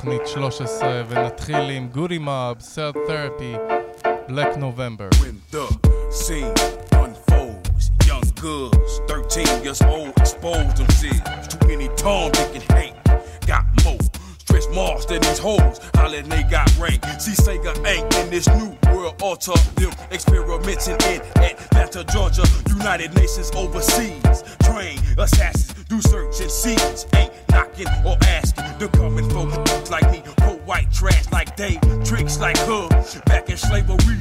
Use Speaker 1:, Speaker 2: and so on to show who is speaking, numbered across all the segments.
Speaker 1: תוכנית 13, ונתחיל עם גודי מוב, סרט תרפי, Black November.
Speaker 2: When the scene unfolds, young girls, 13 years old, expose themselves to any Tom, Dick, and hate. Got more stress marks than these hoes, hollering they got rank. See, Sega ain't in this new world alter them experimenting in Atlanta, Georgia, United Nations overseas. Train assassins, do search and. Ain't knocking or asking. They're coming for like me, for white trash like they, tricks like her. Back in slavery,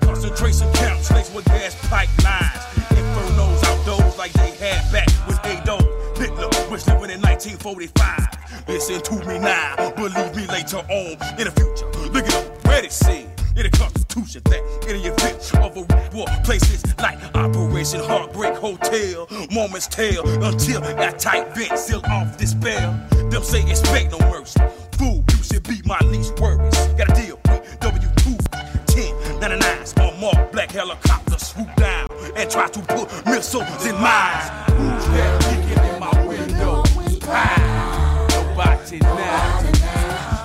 Speaker 2: concentration camps laced with gas pipelines. Infernos outdoors like they had back when Adolf Hitler was living in 1945. Listen to me now, believe me later on in the future. Look at where it said in the Constitution that in the event of a war, places like Operation Heartbreak Hotel, moments tell until that tight vent seal off this spell. Them say expect no mercy. Fool, you should be my least worries. Got a deal with W2 10 99s on mark black helicopter swoop down and try to put missiles in mines. Who's that peeking in my window? Pow! Nobody now.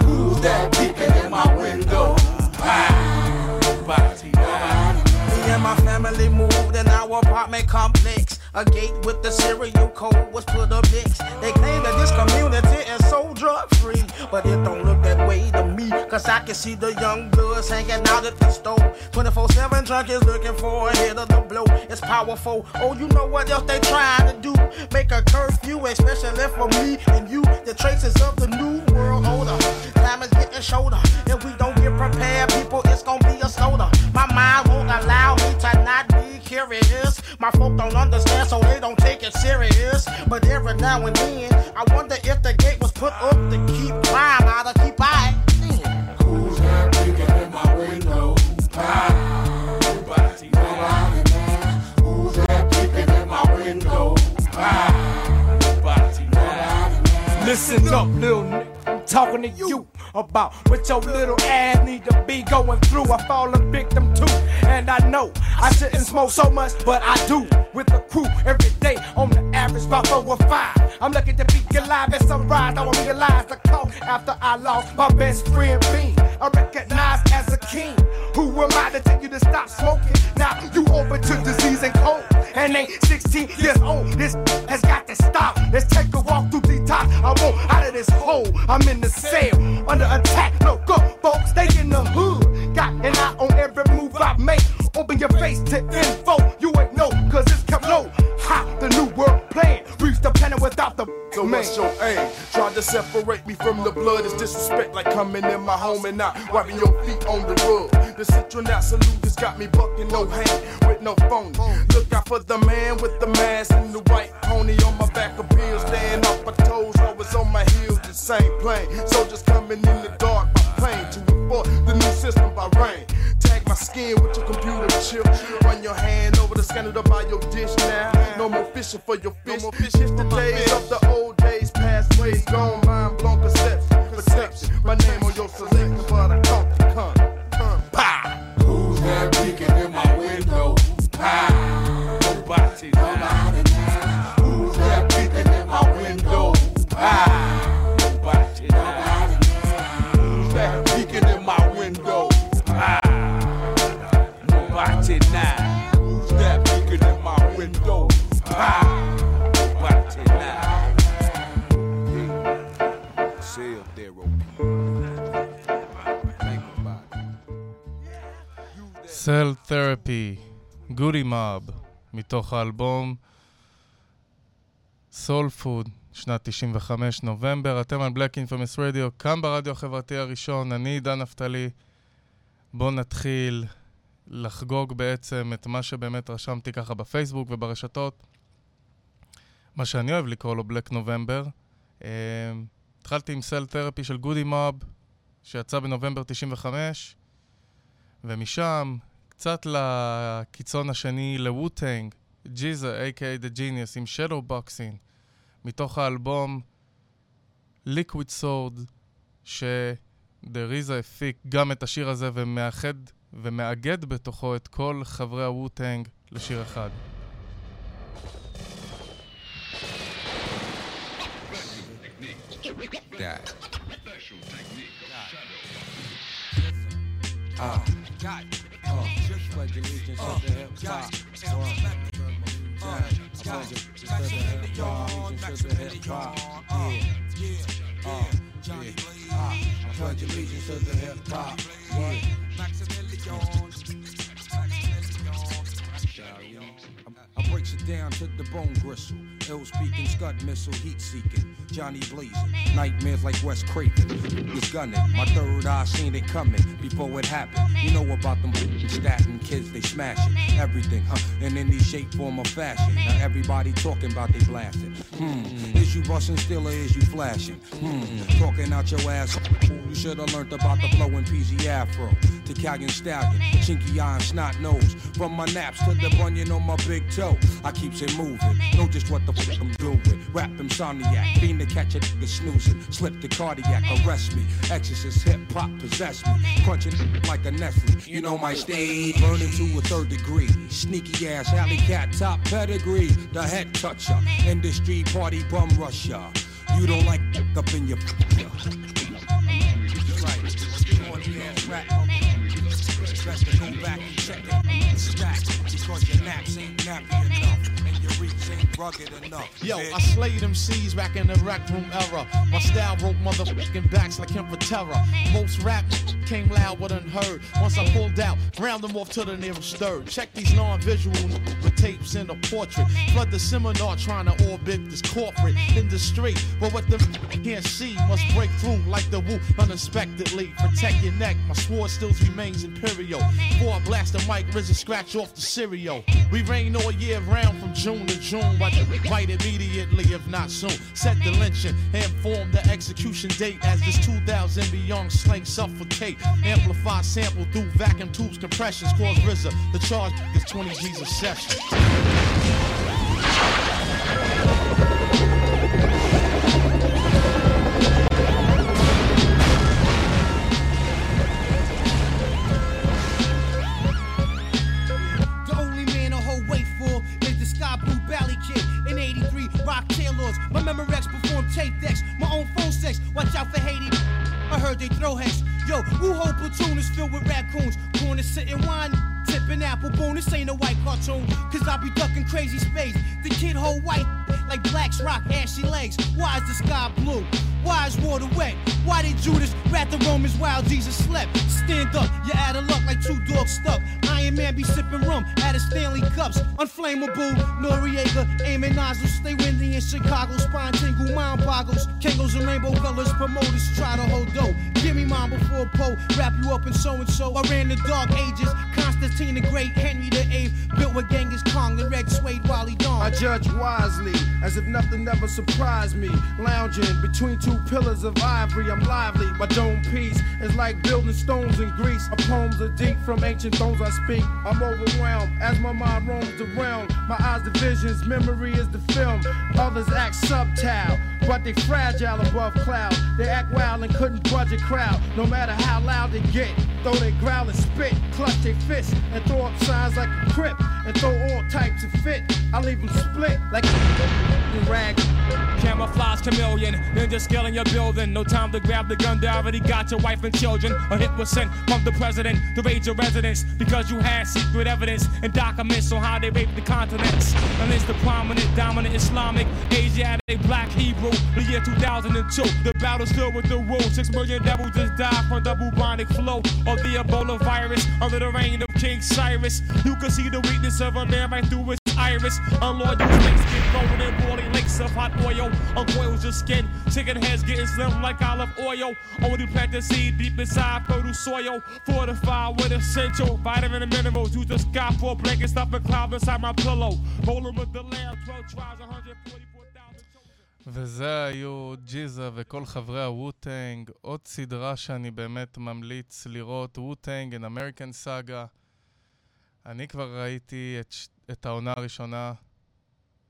Speaker 2: Who's that peeking
Speaker 3: and my family moved in our apartment complex. A gate with the serial code was put up next. They claim that this community is so drug free, but it don't look that way to me. Cause I can see the young bloods hanging out at the store. 24 7 junkies looking for a hit of the blow. It's powerful. Oh, you know what else they trying to do? Make a curfew, especially for me and you. The traces of the new world order. Time is getting shorter. If we don't get prepared, people, it's gonna be a slaughter. My mind curious. My folk don't understand, so they don't take it serious. But every now and then, I wonder if the gate was put up to keep crime out of keep eye.
Speaker 2: Who's that peeking in my window? Pow! Nobody now. Who's that peeking in my window? Pow! Nobody now.
Speaker 4: Listen up, little nigga. I'm talking to you about what your little ass need to be going through. I fall a victim too, and I know I shouldn't smoke so much, but I do. With the crew every day on the average about four or five. I'm lucky to be alive at sunrise. I won't realize the call after I lost my best friend Bean. I recognize as a king. Who am I to tell you to stop smoking? Now you open to disease and cold, and ain't 16 years old. This has got to stop. Let's take a walk through I want out of this hole. I'm in the cell under attack. No up, folks, they in the hood. Got an eye on every move I make. Open your face to info.
Speaker 5: So
Speaker 4: man.
Speaker 5: what's your aim? Trying to separate me from the blood is disrespect like coming in my home and not wiping your feet on the rug. The citronat salute has got me bucking no hand with no phone. Look out for the man with the mask and the white pony on my back bills. Staying off my toes, always on my heels, the same plane. Soldiers coming in the dark by plane to enforce the new system by rain. Tag my skin with your computer chip. Run your hand over the scanner to buy your dish now. No more fishing for your fish. No more fishing It's the days of the old days, past ways gone, mind blown perception. Perception. My name on your selection, but I come to come. Come. Pow!
Speaker 2: Who's that peeking in my window? Pow! Nobody now.
Speaker 1: סל תרפי, גודי מוב, מתוך האלבום סול פוד, שנת 95, נובמבר. אתם על בלק אינפרמס רדיו, כאן ברדיו החברתי הראשון, אני עידן נפתלי. בואו נתחיל לחגוג בעצם את מה שבאמת רשמתי ככה בפייסבוק וברשתות. מה שאני אוהב לקרוא לו בלק נובמבר. אה, התחלתי עם סל תרפי של גודי מוב, שיצא בנובמבר 95, ומשם קצת לקיצון השני, לווטנג, ג'יזה, a.k.a. The Genius, עם Shadow Boxing, מתוך האלבום Liquid Sword, שדריזה הפיק גם את השיר הזה ומאחד ומאגד בתוכו את כל חברי הווטנג לשיר אחד.
Speaker 6: guy.
Speaker 7: Uh, got uh, pledge allegiance hop. Uh, pledge to the hip hop. Uh. Uh, pledge allegiance to the hip hop. Yeah. I breaks it down to the bone gristle. Ill speaking, scud missile, heat seeking. Johnny blazing, nightmares like Wes Craven. He's gunning, my third eye seen it coming before it happened. You know about them statin kids, they smashing everything, huh? In any shape, form, or fashion. Now everybody talking about they blasting. Hmm, you busting still is you flashing? Hmm, talking out your ass. You should have learned about the flow in PZ Afro. Italian stallion, chinky eye and snot nose. From my naps to the bunion on my big toe. I keeps it moving, know just what the fuck I'm doing. Rap insomniac, fiend to catch a nigga snoozing. Slip the cardiac, arrest me. Exorcist hip hop possess me. Crunching like a Nestle. You know my stage, burning to a third degree. Sneaky ass alley cat top pedigree. The head toucher, industry party bum rusher. You don't like up in your. Rap best to go back and check it. Stack, because your naps ain't nappy enough. Ain't rugged enough.
Speaker 8: Yo, I slayed them C's back in the rec room era. My style broke motherfucking backs like him for terror. Most rap came loud but unheard. Once I pulled out, ground them off to the nearest third. Check these non-visual with tapes in a portrait. Flood the seminar trying to orbit this corporate industry. But what the can't see must break through like the woo unexpectedly. Protect your neck, my sword still remains imperial. Before I blast the mic, RZA scratch off the cereal. We rain all year round from June to June. Right immediately, if not soon. Set the lynching and form the execution date as this 2000 beyond slang suffocate. Amplify sample through vacuum tubes, compressions, cause RZA. The charge is 20 G's a session.
Speaker 9: Platoon is filled with raccoons. Corner sitting wine, tipping apple bone. This ain't a white cartoon, cause I be ducking crazy space. The kid hold white like blacks rock ashy legs. Why is the sky blue? Why is water wet? Why did Judas rat the Romans while Jesus slept? Stand up, you're out of luck like two dogs stuck. Iron Man be sipping rum out of Stanley cups. Unflammable, Noriega, aiming nozzles. Stay windy in Chicago, spine tingle, mind boggles. Kangos and rainbow colors, promoters try to hold dough. Give me mine before Poe, wrap you up in so and so. I ran the dark ages, Constantine the Great, Henry the Eighth, built with Genghis Khan and Red Suede Wally Dawn.
Speaker 10: I judge wisely, as if nothing ever surprised me. Lounging between two pillars of ivory, I'm lively. My dome piece is like building stones in Greece. My poems are deep from ancient thrones I speak. I'm overwhelmed as my mind roams around. My eyes the visions, memory is the film. Others act subtile, but they fragile above cloud. They act wild and couldn't budge a crowd. No matter how loud they get, though they growl and spit, clutch their fists and throw up signs like a crip and throw all types of fit. I leave them split like a rag.
Speaker 11: Camouflage chameleon, ninja in your building. No time to grab the gun, they already got your wife and children. A hit was sent from the president to raid your residence because you had secret evidence and documents on how they raped the continents. And it's the prominent, dominant Islamic, Asiatic, black Hebrew. The year 2002, the battle still with the rule. Six million devils just died from the bubonic flow of the Ebola virus under the reign of King Cyrus. You can see the weakness of a man right through his iris. Unloyal snakes get thrown in boiling lakes of hot oil. Uncoils your skin. Chicken heads getting slim like olive oil. Only plant the seed deep inside fertile soil. Fortified with essential vitamin and minerals. Use the sky for blanket stuff and cloud inside my pillow. Rolling with the lamb, 12 tribes, 144,000.
Speaker 1: וזה היו ג'יזה וכל חברי הווטנג, עוד סדרה שאני באמת ממליץ לראות, ווטנג, an American Saga. אני כבר ראיתי את. את העונה הראשונה,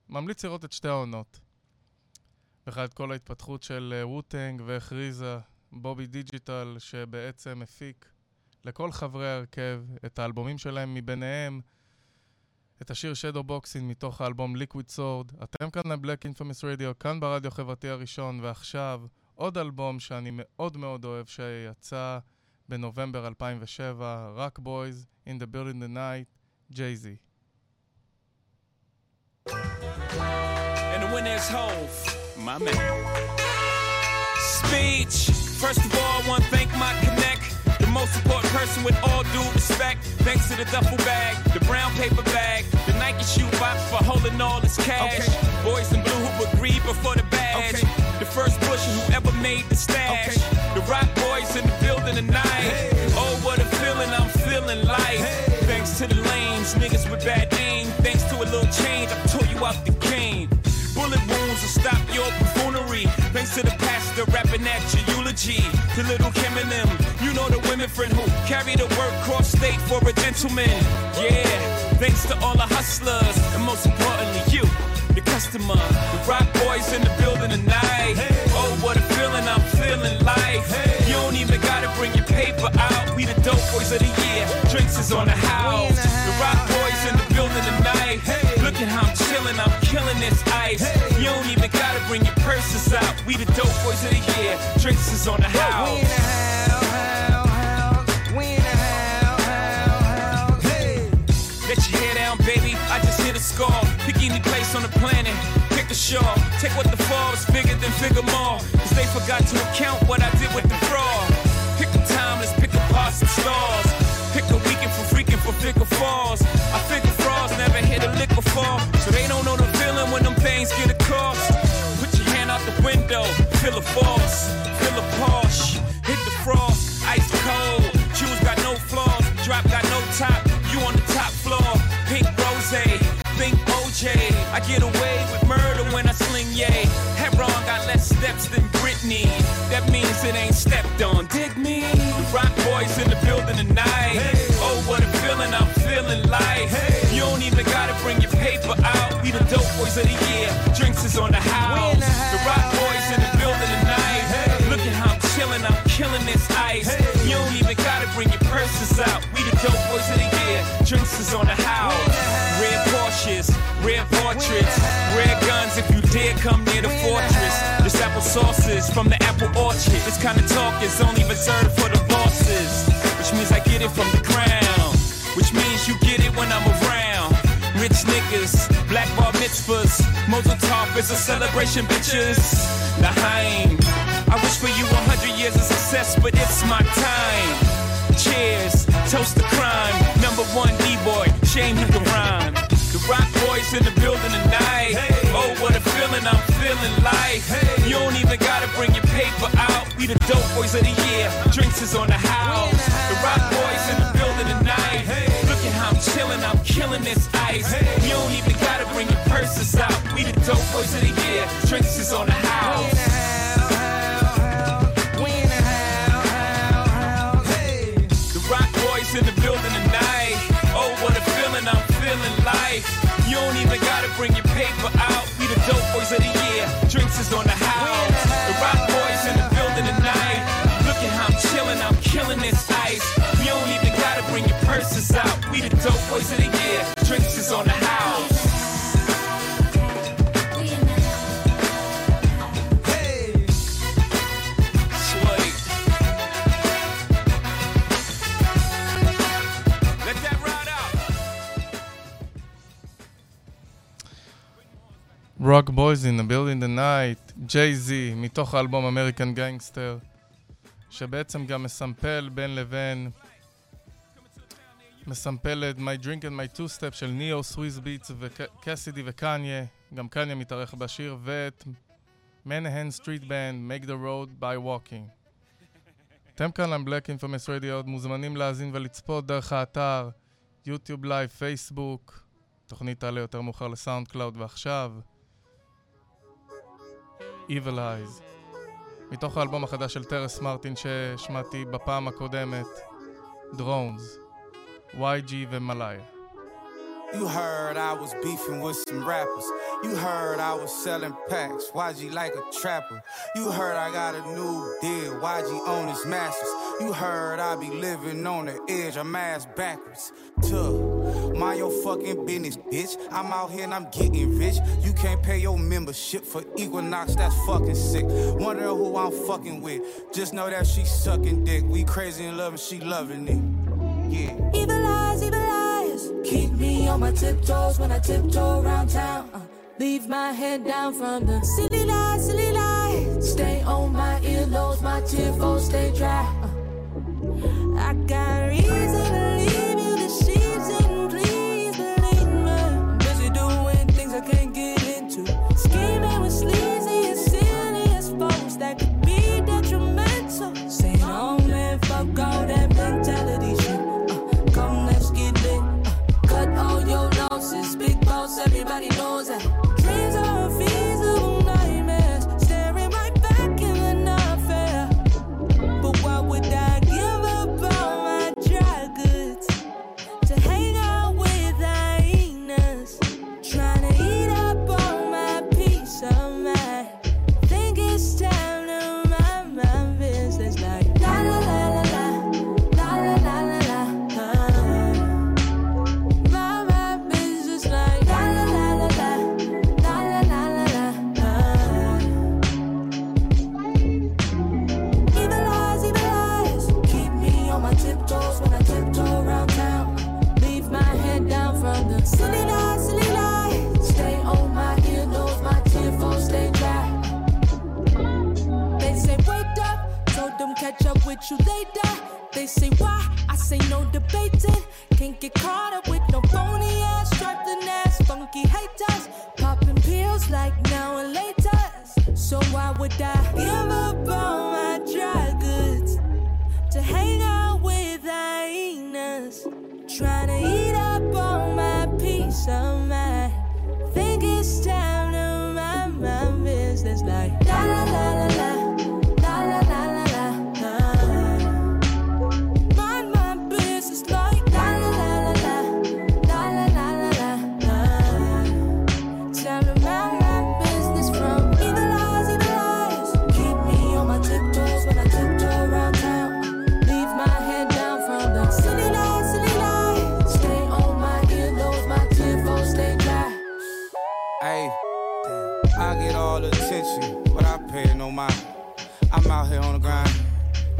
Speaker 1: ממליץ לראות את שתי העונות. בכלל את כל ההתפתחות של ווטנג והכריזה בובי דיג'יטל, שבעצם הפיק לכל חברי ההרכב את האלבומים שלהם, מביניהם את השיר Shadow Boxing מתוך האלבום Liquid Sword. אתם כאן Black Infamous Radio, כאן ברדיו החברתי הראשון, ועכשיו עוד אלבום שאני מאוד מאוד אוהב שיצא בנובמבר 2007, רק בויז, In the Building the Night, ג'יי-זי.
Speaker 12: And the winner is Hove, my man. Speech. First of all, I want to thank my most important person with all due respect. Thanks to the duffel bag, the brown paper bag, the Nike shoe box for holding all this cash. Boys in blue who agreed before the badge. The first busher who ever made the stash. The Roc Boys in the building tonight. Oh, what a feeling I'm feeling like. Thanks to the lanes, niggas with bad aim. Thanks to a little change, I tore you out the eulogy. To little Kim and them, you know the women friend who carry the work cross state for a gentleman. Yeah, thanks to all the hustlers, and most importantly, you, the customer. The Roc Boys in the building tonight. Oh, what a feeling I'm feeling like. You don't even gotta bring your paper out. We the dope boys of the year. Drinks is on the house. The Roc Boys in the building tonight. Look at how I'm chilling, I'm killing this ice. You don't even gotta bring your purses out. We the dope boys of the year. Drinks is on the house. We in the house, house, house. We in the house, house, house. Hey. Let your hair down, baby. I just hit a score. Pick any place on the planet. Pick a shawl. Take what the fall is bigger than figure more. Cause they forgot to account what I did with the fraud. Pick a time, let's pick apart some stars. Pick a weekend for freaking for figure falls. I figure a lick before. So they don't know the feeling when them things get a cost. Put your hand out the window, feel a force, feel a Porsche, hit the frost, ice cold. Shoes got no flaws, drop got no top. You on the top floor, pink rose, think OJ. I get away with murder when I sling yay. Heron got less steps than Britney. That means it ain't stepped on. Dig me. The Roc Boys in the building tonight. Oh, On the house. The Roc Boys in the building tonight. Look at how I'm chilling. I'm killing this ice. You don't even gotta bring your purses out. We the dope boys of the year. Drinks is on the house. Red Porsches, red portraits, red guns if you dare come near the fortress. This apple sauces from the apple orchard. This kind of talk is only reserved for the bosses. Which means I get it from the crown. Which means you get it when I'm around. Rich niggas, black bar mitzvahs. Mazel Tov is a celebration, bitches. Lahaim. I wish for you a hundred years of success, but it's my time. Cheers, toast the crime. Number one D-boy, shame he can rhyme. The Roc Boys in the building tonight. Oh, what a feeling I'm feeling like. You don't even gotta bring your paper out. We the dope boys of the year. Drinks is on the house. The Roc Boys in the I'm I'm killing this ice. You don't even gotta bring your purses out. We the dope boys of the year. Drinks is on the house. Rock Boys in the Building the
Speaker 1: Night, ג'יי-זי, מתוך האלבום אמריקן גנגסטר, שבעצם גם מסמפל בין לבין, מסמפל את My Drink and My Two Step של ניאו, סוויז ביטס וקסידי וקניה, גם קניה מתארח בשיר, ואת מנהן סטריט בנד, Make the Road by Walking. אתם כאן על Black Infamous Radio, מוזמנים להאזין ולצפות דרך האתר, יוטיוב לייב, פייסבוק, תוכנית תעלה יותר מאוחר לסאונד קלאוד ועכשיו. Evil Eyes. מתוך האלבום החדש של טרס מרטין שהשמעתי בפעם הקודמת, Drones, YG ומלאיה.
Speaker 6: You heard I was beefing with some rappers. You heard I was selling packs. YG like a trapper. You heard I got a new deal. YG on his masters. You heard I be living on the edge. I'm ass backwards. Tuh. Mind your fucking business, bitch. I'm out here and I'm getting rich. You can't pay your membership for Equinox, that's fucking sick. Wonder who I'm fucking with. Just know that she sucking dick. We crazy in love and she loving it. Yeah.
Speaker 13: Evil eyes, evil eyes. Keep me on my tiptoes when I tiptoe around town. Uh, leave my head down from the silly lies, silly lies. Stay on my earlobes, my tearful stay dry. Uh, I got reason that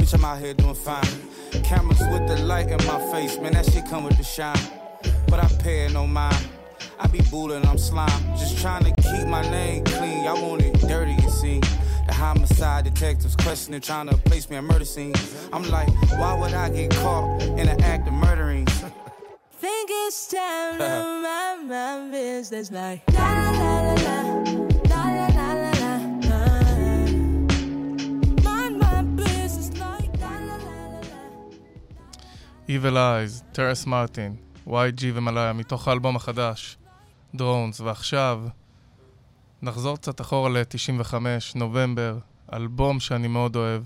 Speaker 6: Bitch, I'm out here doing fine. Cameras with the light in my face, man, that shit come with the shine. But I pay no mind. I be bullying, I'm slime. Just trying to keep my name clean. Y'all want it dirty, you see. The homicide detectives questioning, trying to place me in murder scene. I'm like, why would I get caught in an act of murdering?
Speaker 13: Think it's time to mind my business like la la la la la
Speaker 1: Evil Eyes, טרס מרטין, YG ומלאיה, מתוך האלבום החדש, דרונס, ועכשיו נחזור קצת אחורה ל-95, נובמבר, אלבום שאני מאוד אוהב.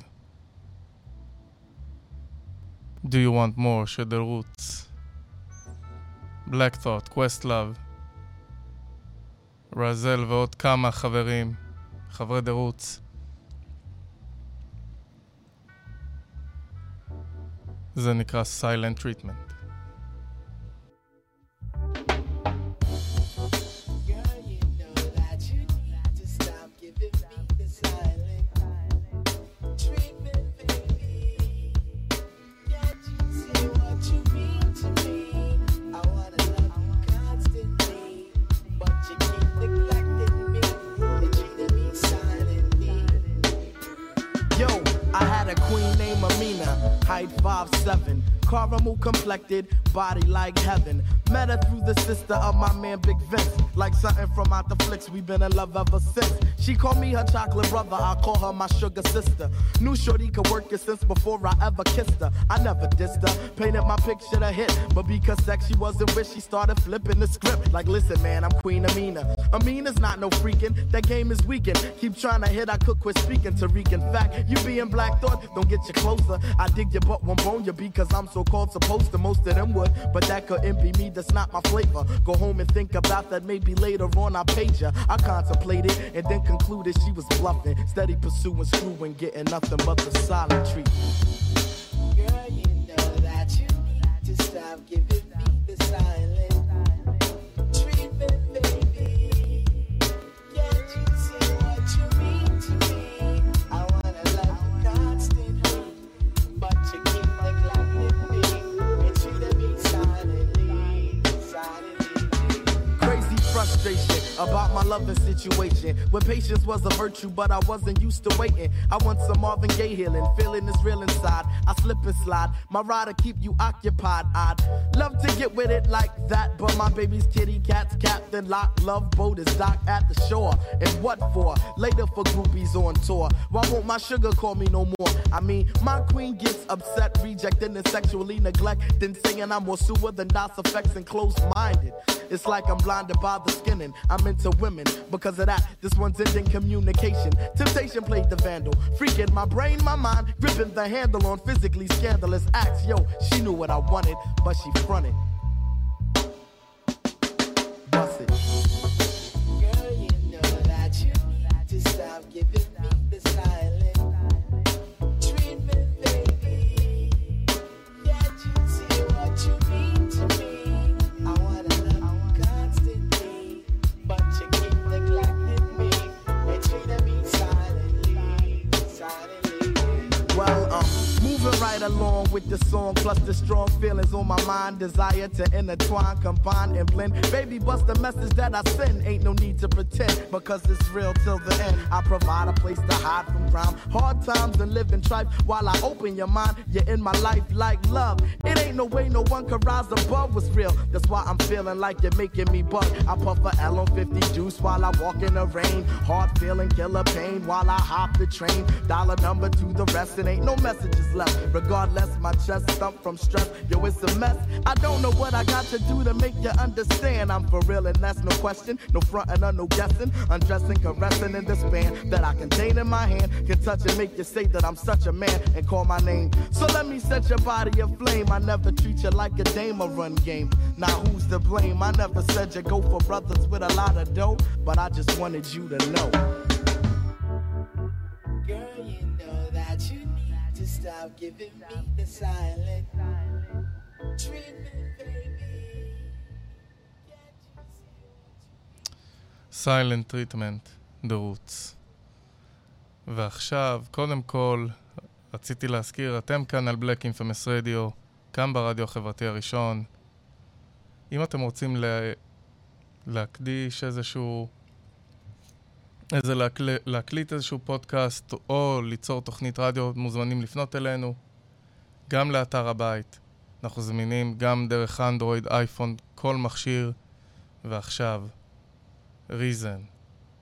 Speaker 1: Do You Want More של The Roots. Black Thought, Questlove, רזל ועוד כמה חברים, חברי The Roots. זה נקרא Silent Treatment.
Speaker 14: Height five seven, caramel complected, body like heaven. Met her through the sister of my man Big Vince, like something from out the flicks. we've been in love ever since. She called me her chocolate brother, I call her my sugar sister. Knew Shorty could work it since before I ever kissed her. I never dissed her, painted my picture to hit, but because sex she wasn't with, she started flipping the script. Like, listen, man, I'm Queen Amina. Amina's not no freaking, that game is weakened. Keep trying to hit, I could quit speaking Reek. In fact, you being black thought, don't get you closer. I dig your butt, won't bone you because I'm so called supposed to. Most of them would, but that couldn't be me, that's not my flavor. Go home and think about that, maybe later on I paid ya. I contemplated and then concluded she was bluffing. Steady pursuing, screwing, getting nothing but the silent treatment.
Speaker 15: Girl, you know that you need to stop giving
Speaker 14: about my loving situation. When patience was a virtue, but I wasn't used to waiting. I want some Marvin Gaye healing, feeling is real inside. I slip and slide, my rider keep you occupied. I'd love to get with it like that, but my baby's kitty cat's captain lock. Love boat is docked at the shore. And what for? Later for groupies on tour. Why won't my sugar call me no more? I mean, my queen gets upset, rejecting and sexually neglecting, saying I'm more sewer than DOS effects and close minded. It's like I'm blinded by the skinning. I'm into women. Because of that, this one's ending communication. Temptation played the vandal. Freaking my brain, my mind, gripping the handle on physically scandalous acts. Yo, she knew what I wanted, but she fronted. Bust it. Plus the strong feelings on my mind, desire to intertwine, combine, and blend. Baby, bust the message that I send. Ain't no need to pretend, because it's real till the end. I provide a place to hide from crime, hard times and live in trife. While I open your mind, you're in my life like love. It ain't no way no one could rise above what's real. That's why I'm feeling like you're making me buck. I puff a L on 50 juice while I walk in the rain. Hard feeling, killer pain while I hop the train. Dollar number to the rest, and ain't no messages left. Regardless, my chest stump from stress. Yo, it's a mess. I don't know what I got to do to make you understand. I'm for real, and that's no question. No frontin' or no guessing. Undressing, caressing in the span that I contain in my hand. Can touch and make you say that I'm such a man and call my name. So let me set your body aflame. I never treat you like a dame or run game. Now who's to blame? I never said you go for brothers with a lot of dough, but I just wanted you to know.
Speaker 15: Girl, to stop giving me the silent treatment, baby.
Speaker 1: Silent Treatment, The Roots. ועכשיו, קודם כל, רציתי להזכיר, אתם כאן על Black Infamous Radio, כאן ברדיו החברתי הראשון. אם אתם רוצים לה... להקדיש איזשהו... איזה להקל... להקליט איזשהו פודקאסט או ליצור תוכנית רדיו, מוזמנים לפנות אלינו, גם לאתר הבית. אנחנו זמינים גם דרך אנדרואיד, אייפון, כל מכשיר. ועכשיו, ריזן,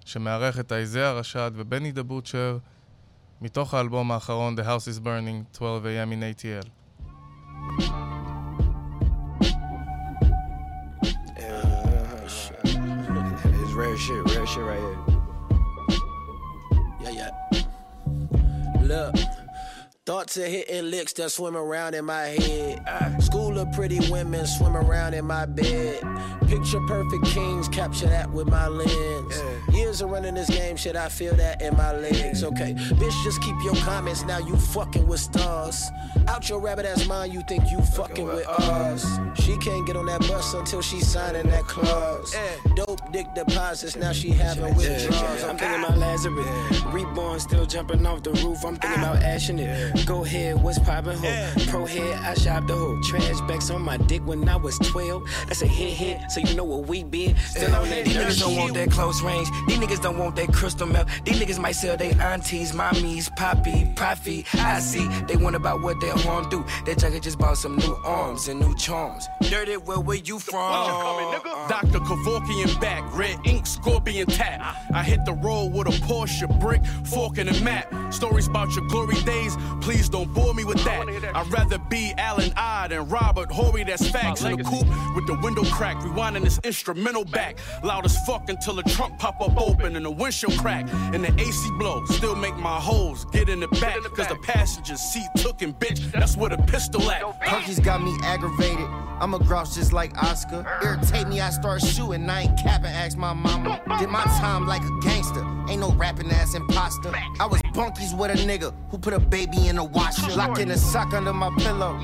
Speaker 1: שמארח את איזאה רשד ובני דה בוטשר מתוך האלבום האחרון The House is Burning 12 AM in ATL.
Speaker 16: It's rare shit, rare shit right here.
Speaker 17: Look. Thoughts of hitting licks that swim around in my head. School of pretty women swim around in my bed. Picture perfect kings, capture that with my lens. Years of running this game, shit, I feel that in my legs. Okay, bitch, just keep your comments. Now you fucking with stars. Out your rabbit ass mind, you think you fucking with us. She can't get on that bus until she signing that clause. Dope dick deposits, now she having withdrawals.
Speaker 16: I'm thinking about Lazarus. Reborn, still jumping off the roof. I'm thinking about ashing it. Go ahead, what's poppin' ho? Pro head, I shop the hoe. Trash bags on my dick when I was 12. That's a hit hit, so you know what we been. Still on that
Speaker 18: These
Speaker 16: dirt
Speaker 18: niggas don't want that close range. These niggas don't want that crystal meth. These niggas might sell their aunties, mommies, poppy, profit. I see they want about what their horn do. That junkie just bought some new arms and new charms. Dirty, where where you from?
Speaker 19: Dr. Kevorkian back, red ink, scorpion tap. I hit the road with a Porsche brick, fork and a map. Stories about your glory days, please don't bore me with that. I'd rather be Allen I than Robert Horry, that's facts. In a coupe with the window crack, rewinding this instrumental back. Loud as fuck until the trunk pop up open and the windshield crack. And the AC blow, still make my hoes get in the back. Cause the passenger seat took and bitch, that's where the pistol at.
Speaker 20: Perky's got me aggravated. I'm a grouch just like Oscar. Irritate me, I start shooting. I ain't capping, ask my mama. Did my time like a gangster. Ain't no rapping ass imposter. I was bunkies with a nigga who put a baby in a washer. Locking a sock under my pillow.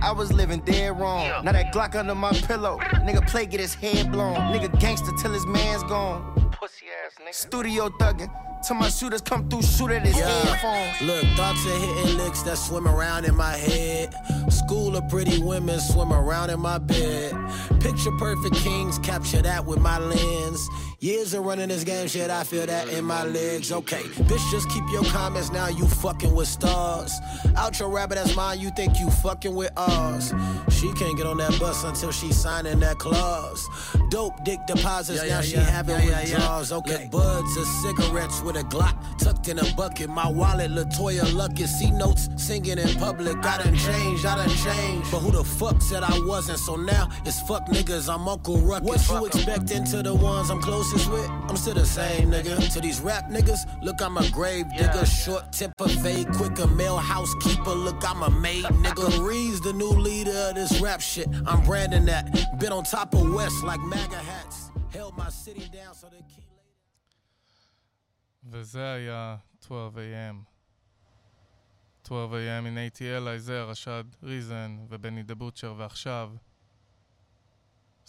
Speaker 20: I was living dead wrong. Now that Glock under my pillow. Nigga play, get his head blown. Nigga gangster till his man's gone. Pussy ass nigga. Studio thuggin'. Till my shooters come through, shoot at his headphones.
Speaker 17: Look, thoughts of hitting licks that swim around in my head. School of pretty women swim around in my bed. Picture Picture perfect kings, capture that with my lens. Years of running this game, shit, I feel that in my legs. Okay, bitch, just keep your comments now. You fucking with stars. Out your rabbit, that's mine. You think you fucking with ours. She can't get on that bus until she signing that clause. Dope dick deposits,
Speaker 16: Yeah,
Speaker 17: now
Speaker 16: yeah,
Speaker 17: she
Speaker 16: yeah.
Speaker 17: having withdrawals. Okay, buds of cigarettes with a Glock tucked in a bucket. My wallet, Latoya Luckett. C notes singing in public. I done changed, I done changed. But who the fuck said I wasn't? So now it's fuck niggas. I'm Uncle Ruckus. What you expecting to the ones I'm closest with? I'm still the same nigga. To these rap niggas, look, I'm a grave digger. Short temper, fade quicker. Male housekeeper, look, I'm a maid nigga. Reed's the new leader of this rap shit. I'm branding that. Been on top of West like MAGA hats. Held my city down so they keep.
Speaker 1: וזה היה 12 AM. 12 AM in ATL, אייזר, רשד ריזן ובני דה בוטשר, ועכשיו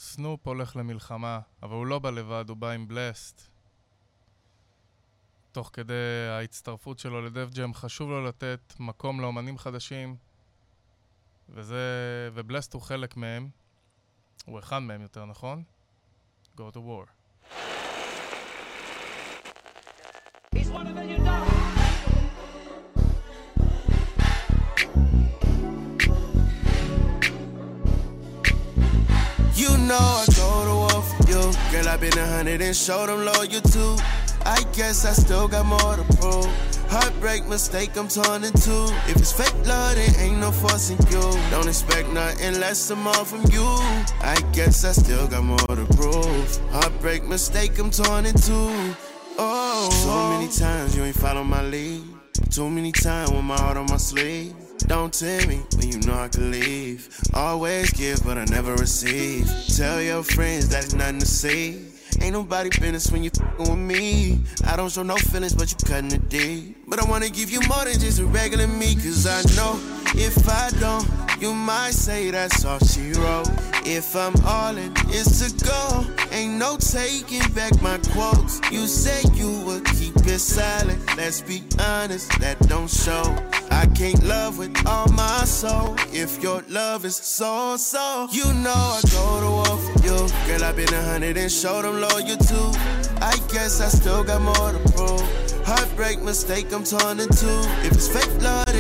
Speaker 1: סנופ הולך למלחמה, אבל הוא לא בא לבד, הוא בא עם בלסט. תוך כדי ההצטרפות שלו לדף ג'ם, חשוב לו לתת מקום לאומנים חדשים, וזה... ובלסט הוא חלק מהם. הוא אחד מהם יותר נכון? Go to war.
Speaker 21: You know I go to war for you. Girl, i been a hundred and showed them loyal too. I guess I still got more to prove. Heartbreak mistake, I'm torn in two. If it's fake love, it ain't no forcing you. Don't expect nothing less or more from you. I guess I still got more to prove. Heartbreak mistake, I'm torn in two. Oh, so many times you ain't follow my lead. Too many times with my heart on my sleeve. Don't tell me when you know I can leave. Always give, but I never receive. Tell your friends that it's nothing to see. Ain't nobody business when you fing with me. I don't show no feelings, but you cutting it deep. But I wanna give you more than just a regular me, cause I know if I don't, you might say that's all she wrote. If I'm all in, it's to go. Ain't no taking back my quotes. You said you would keep it silent. Let's be honest, that don't show. I can't love with all my soul. If your love is so so, you know I go to war for you. Girl, I've been a hundred and showed them loyal too. I guess I still got more to prove. Heartbreak mistake, I'm torn in two. If it's fake love,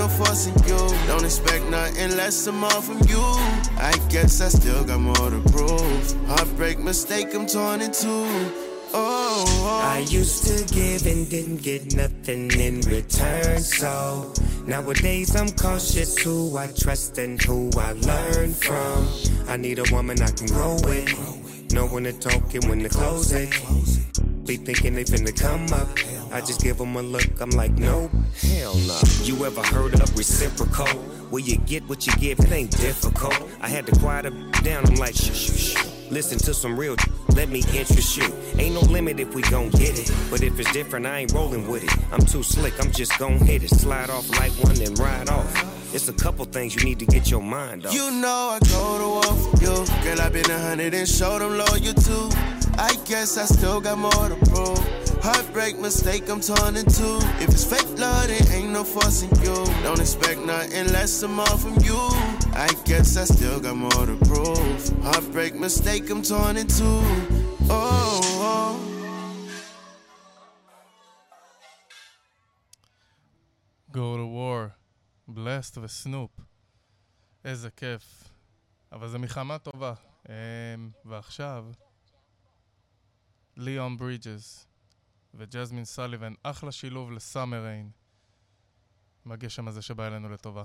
Speaker 21: no forcing you. Don't expect nothing less or more from you. I guess I still got more to prove. Heartbreak mistake, I'm torn in two. Oh, oh.
Speaker 22: I used to give and didn't get nothing in return. So nowadays I'm cautious who I trust and who I learn from. I need a woman I can grow with. Know when to talk and when to close it. Be thinking they finna come up. I just give them a look, I'm like, nope, hell no. You ever heard of reciprocal? Where you get what you give, it ain't difficult. I had to quiet her down, I'm like, shh, shh, shh. Listen to some real, let me interest you. Ain't no limit if we gon' get it. But if it's different, I ain't rolling with it. I'm too slick, I'm just gon' hit it. Slide off like one and ride off. It's a couple things you need to get your mind off.
Speaker 21: You know I go to war for you. Girl, i been a hundred and showed them loyal too. I guess I still got more to prove. Heartbreak mistake, I'm torn in two. If it's fake blood, it ain't no forcing you. Don't expect nothing less or more from you. I guess I still got more to prove. Heartbreak mistake, I'm torn in two. Oh, oh.
Speaker 1: Go to war, Blxst וסנופ. איזה כיף. אבל זו מלחמה טובה. ועכשיו, ליאון ברידג'ס. וג'זמין סליבן, אחלה שילוב לסאמר ריין. מהגשם הזה שבא אלינו לטובה.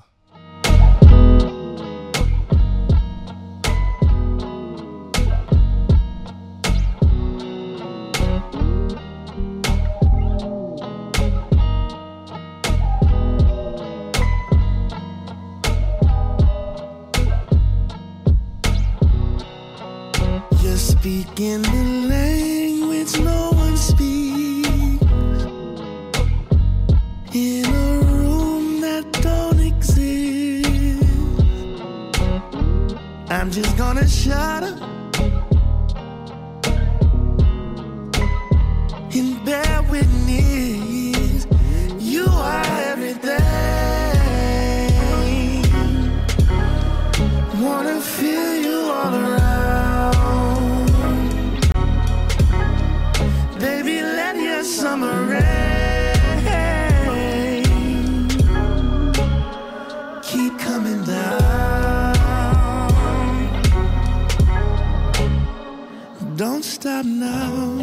Speaker 21: Speaking the Just gonna shut up and bear witness.
Speaker 23: now.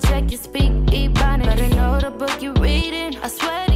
Speaker 24: Check your speak, Ebonics. Better know the book you're reading. I swear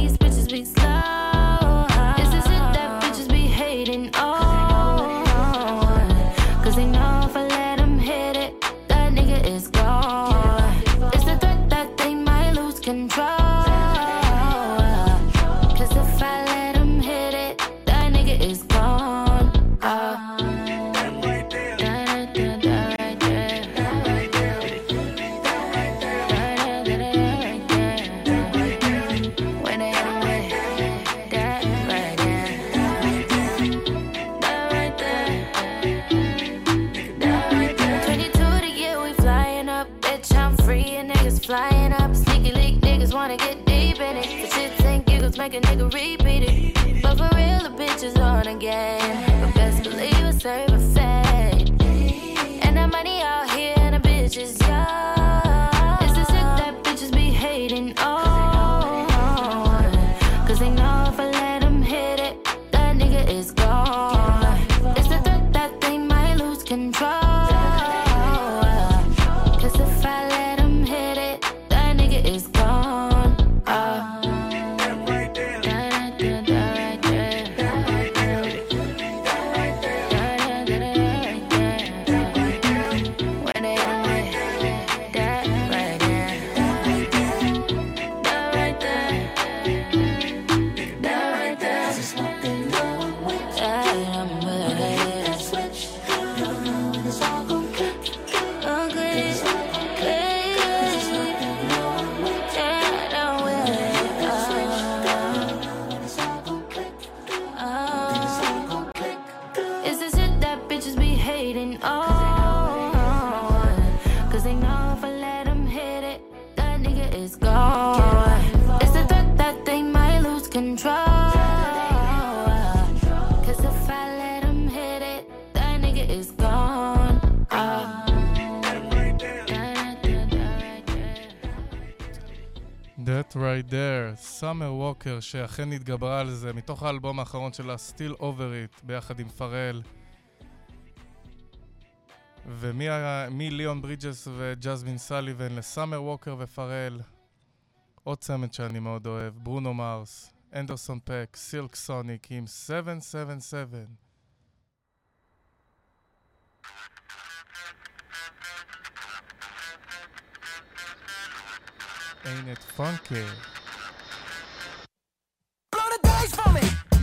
Speaker 1: בוקר, שאכן התגברה על זה, מתוך האלבום האחרון שלה, Still Over It, ביחד עם פרל. ומליאון ברידג'ס וג'זמין סליבן לסאמר ווקר ופרל. עוד צמד שאני מאוד אוהב, ברונו מרס, אנדרסון פק, סילק סוניק עם 777. Ain't it funky?
Speaker 25: for me.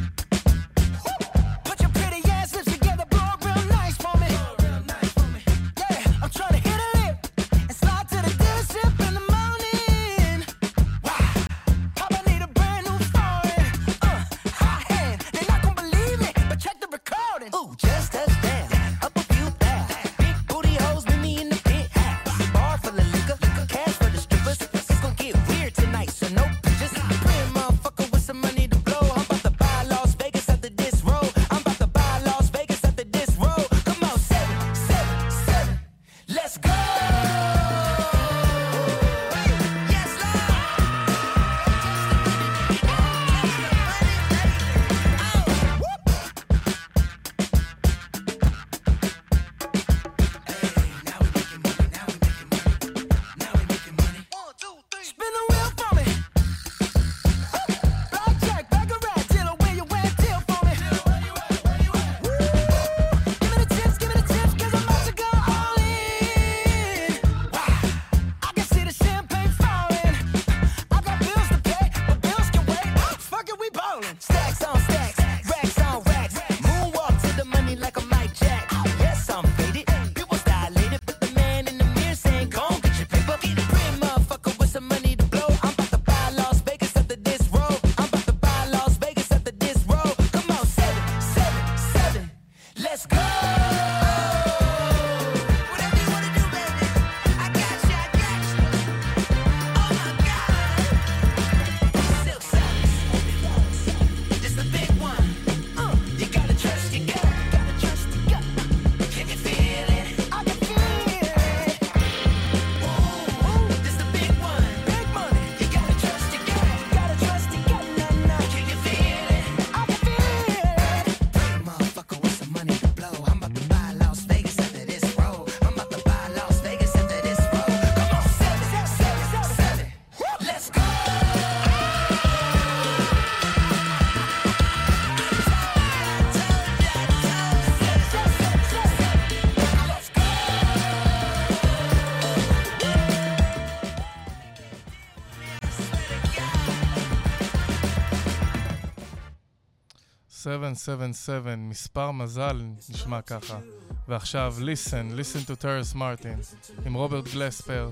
Speaker 25: Seven, seven, seven,
Speaker 1: מספר מזל נשמע ככה. ועכשיו, listen, listen to טרס מרטין, עם רוברט גלספר,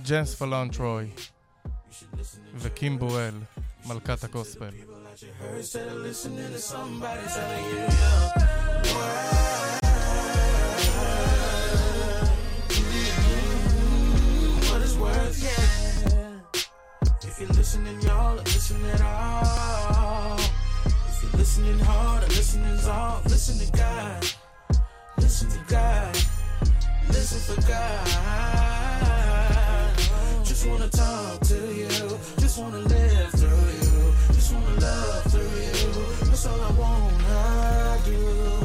Speaker 1: ג'יימס פלון טרוי, וקים בורל, מלכת הגוספל.
Speaker 26: heard instead of listening to somebody telling you your word. What is worth, yeah. If you're listening, y'all, or listen at all. Listening hard or listening listen to God. Listen to God. Listen for God. Just wanna talk to you. Just wanna live through you. Just wanna love through you. That's all I wanna do.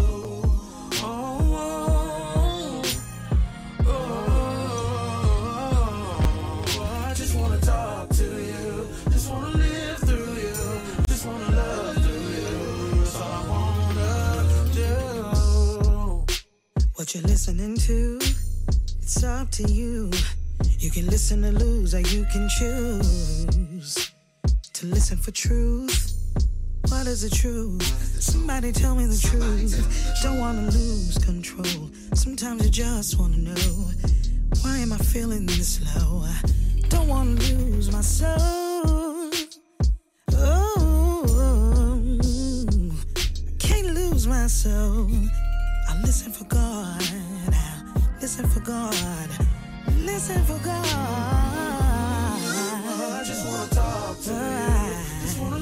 Speaker 23: What you're listening to, it's up to you. You can listen to lose or you can choose to listen for truth. What is the truth? Somebody tell me the truth. Don't wanna lose control. Sometimes you just wanna know why am I feeling this low? Don't wanna lose my soul. Oh, I can't lose my soul. Listen for God. Listen for God. Listen for God.
Speaker 26: I just wanna talk to you. Just wanna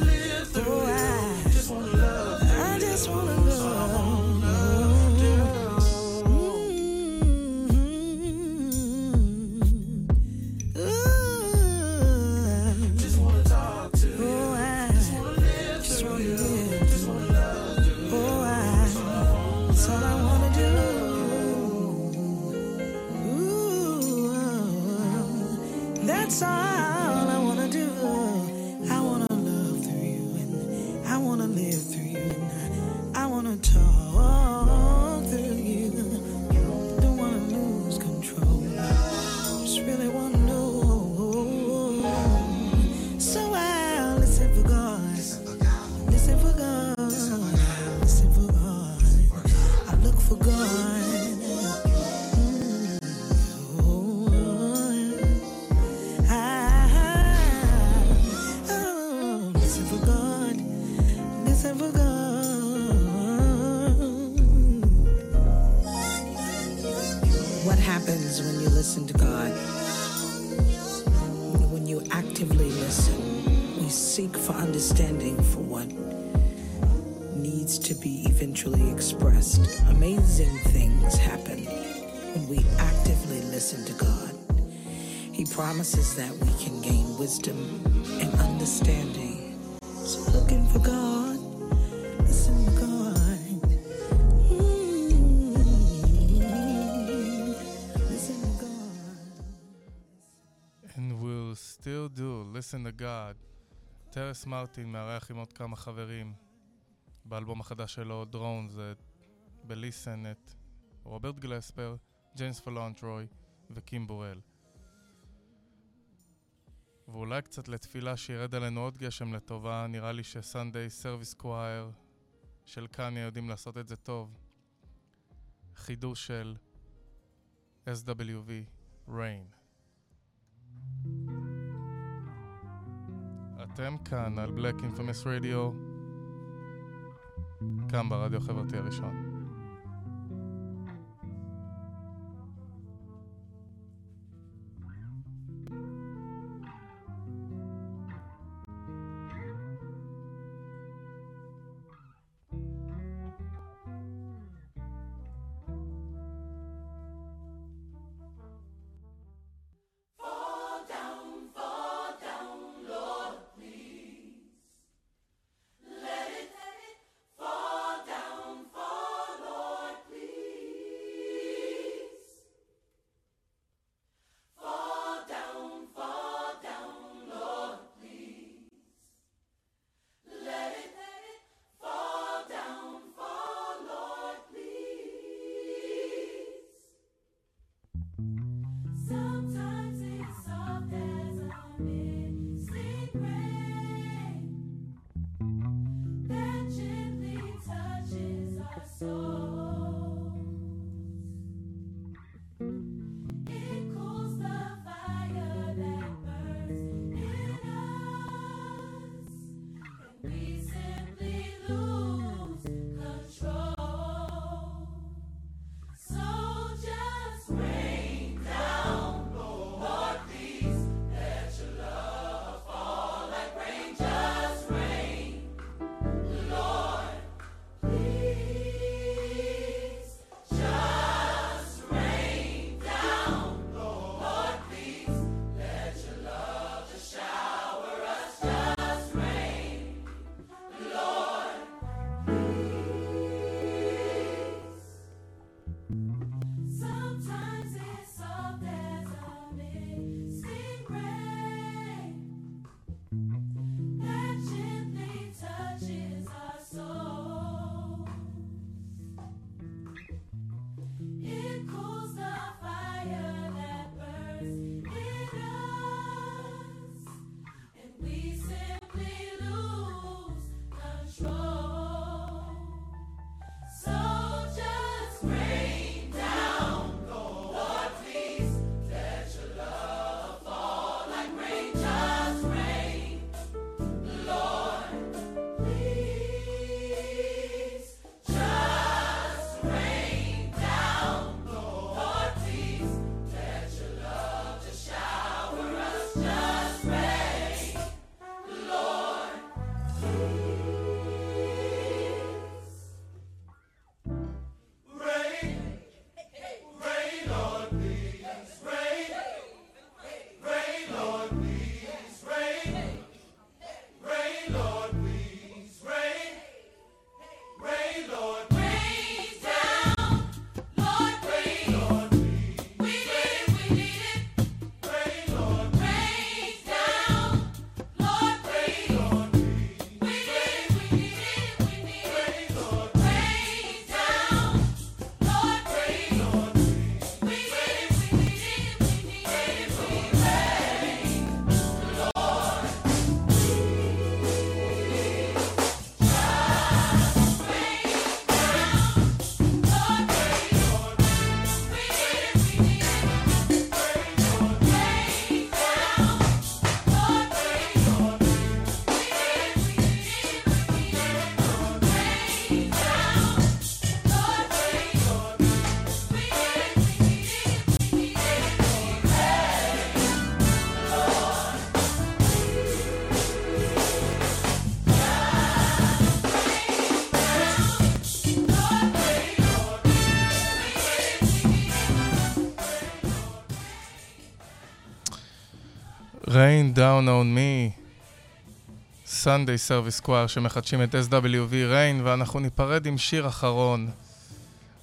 Speaker 23: look He promises that we can gain wisdom and understanding. So looking for God, listen to God. Mm, Listen to God.
Speaker 1: And we'll still do, listen to God. טרס מרטין מארח עם עוד כמה חברים באלבום החדש שלו, בליסן את רוברט גלספר, ג'יימס פלון טרוי וקים בורל. ואולי קצת לתפילה שירד עלינו עוד גשם לטובה, נראה לי שסנדיי סרוויס קווייר של קניה יודעים לעשות את זה טוב. חידוש של SWV Rain. אתם כאן על Black Infamous Radio, כאן ברדיו החברתי הראשון.
Speaker 25: Down
Speaker 1: on Me, Sunday Service Square שמחדשים את SWV Rain ואנחנו ניפרד עם שיר אחרון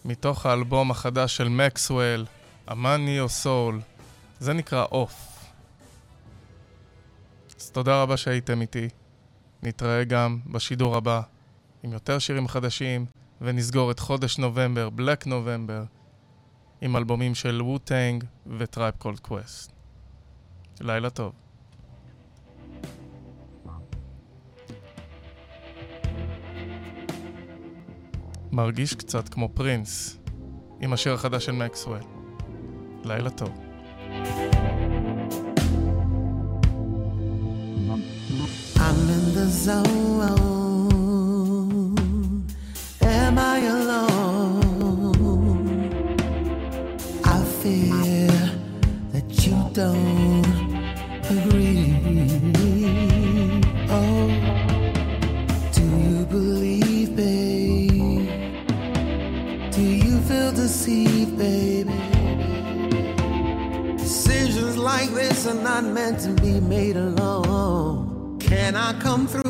Speaker 1: מתוך האלבום החדש של מקסוול, אמן ניאו סול, זה נקרא אוף. אז תודה רבה שהייתם איתי, נתראה גם בשידור הבא עם יותר שירים חדשים ונסגור את חודש נובמבר, בלק נובמבר, עם אלבומים של ווטנג וטרייב קולד קווסט. לילה טוב. מרגיש קצת כמו פרינס, עם השיר החדש של מקסוול. לילה טוב.
Speaker 27: I'm in the zone. Am I alone? I fear that you don't. meant to be made alone. Can I come through?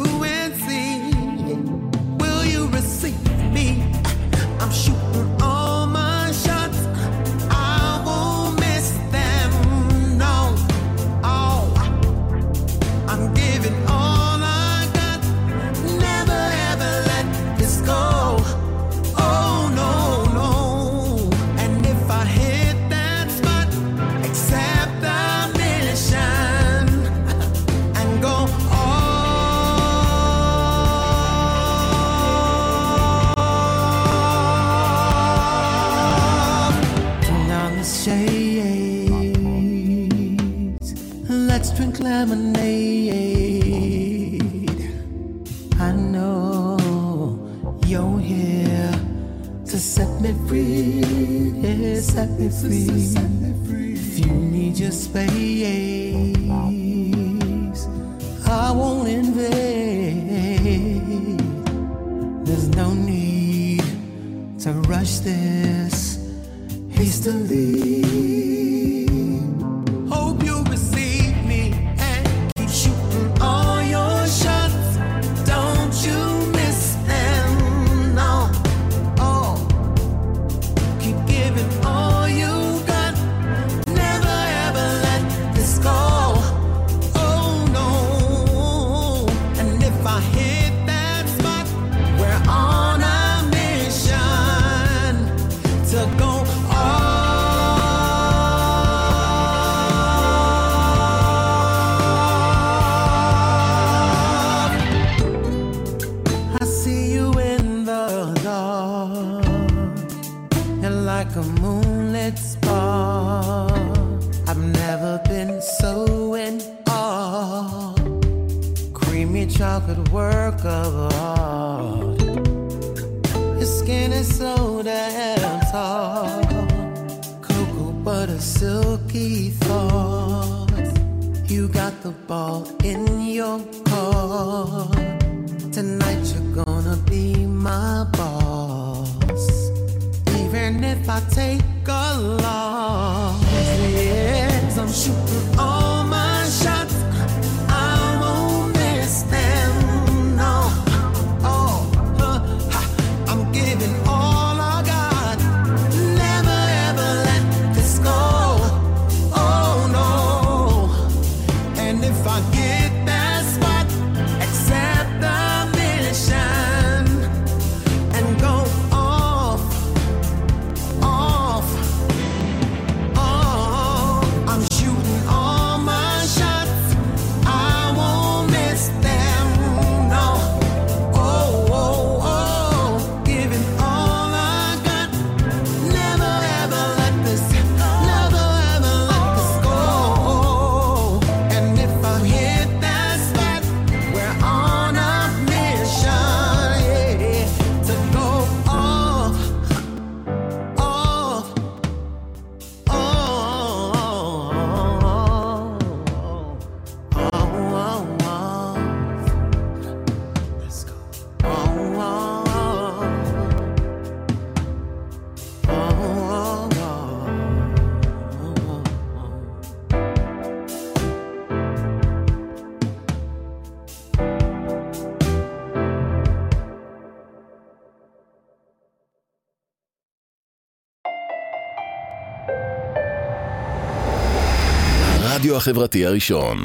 Speaker 28: החברתי הראשון.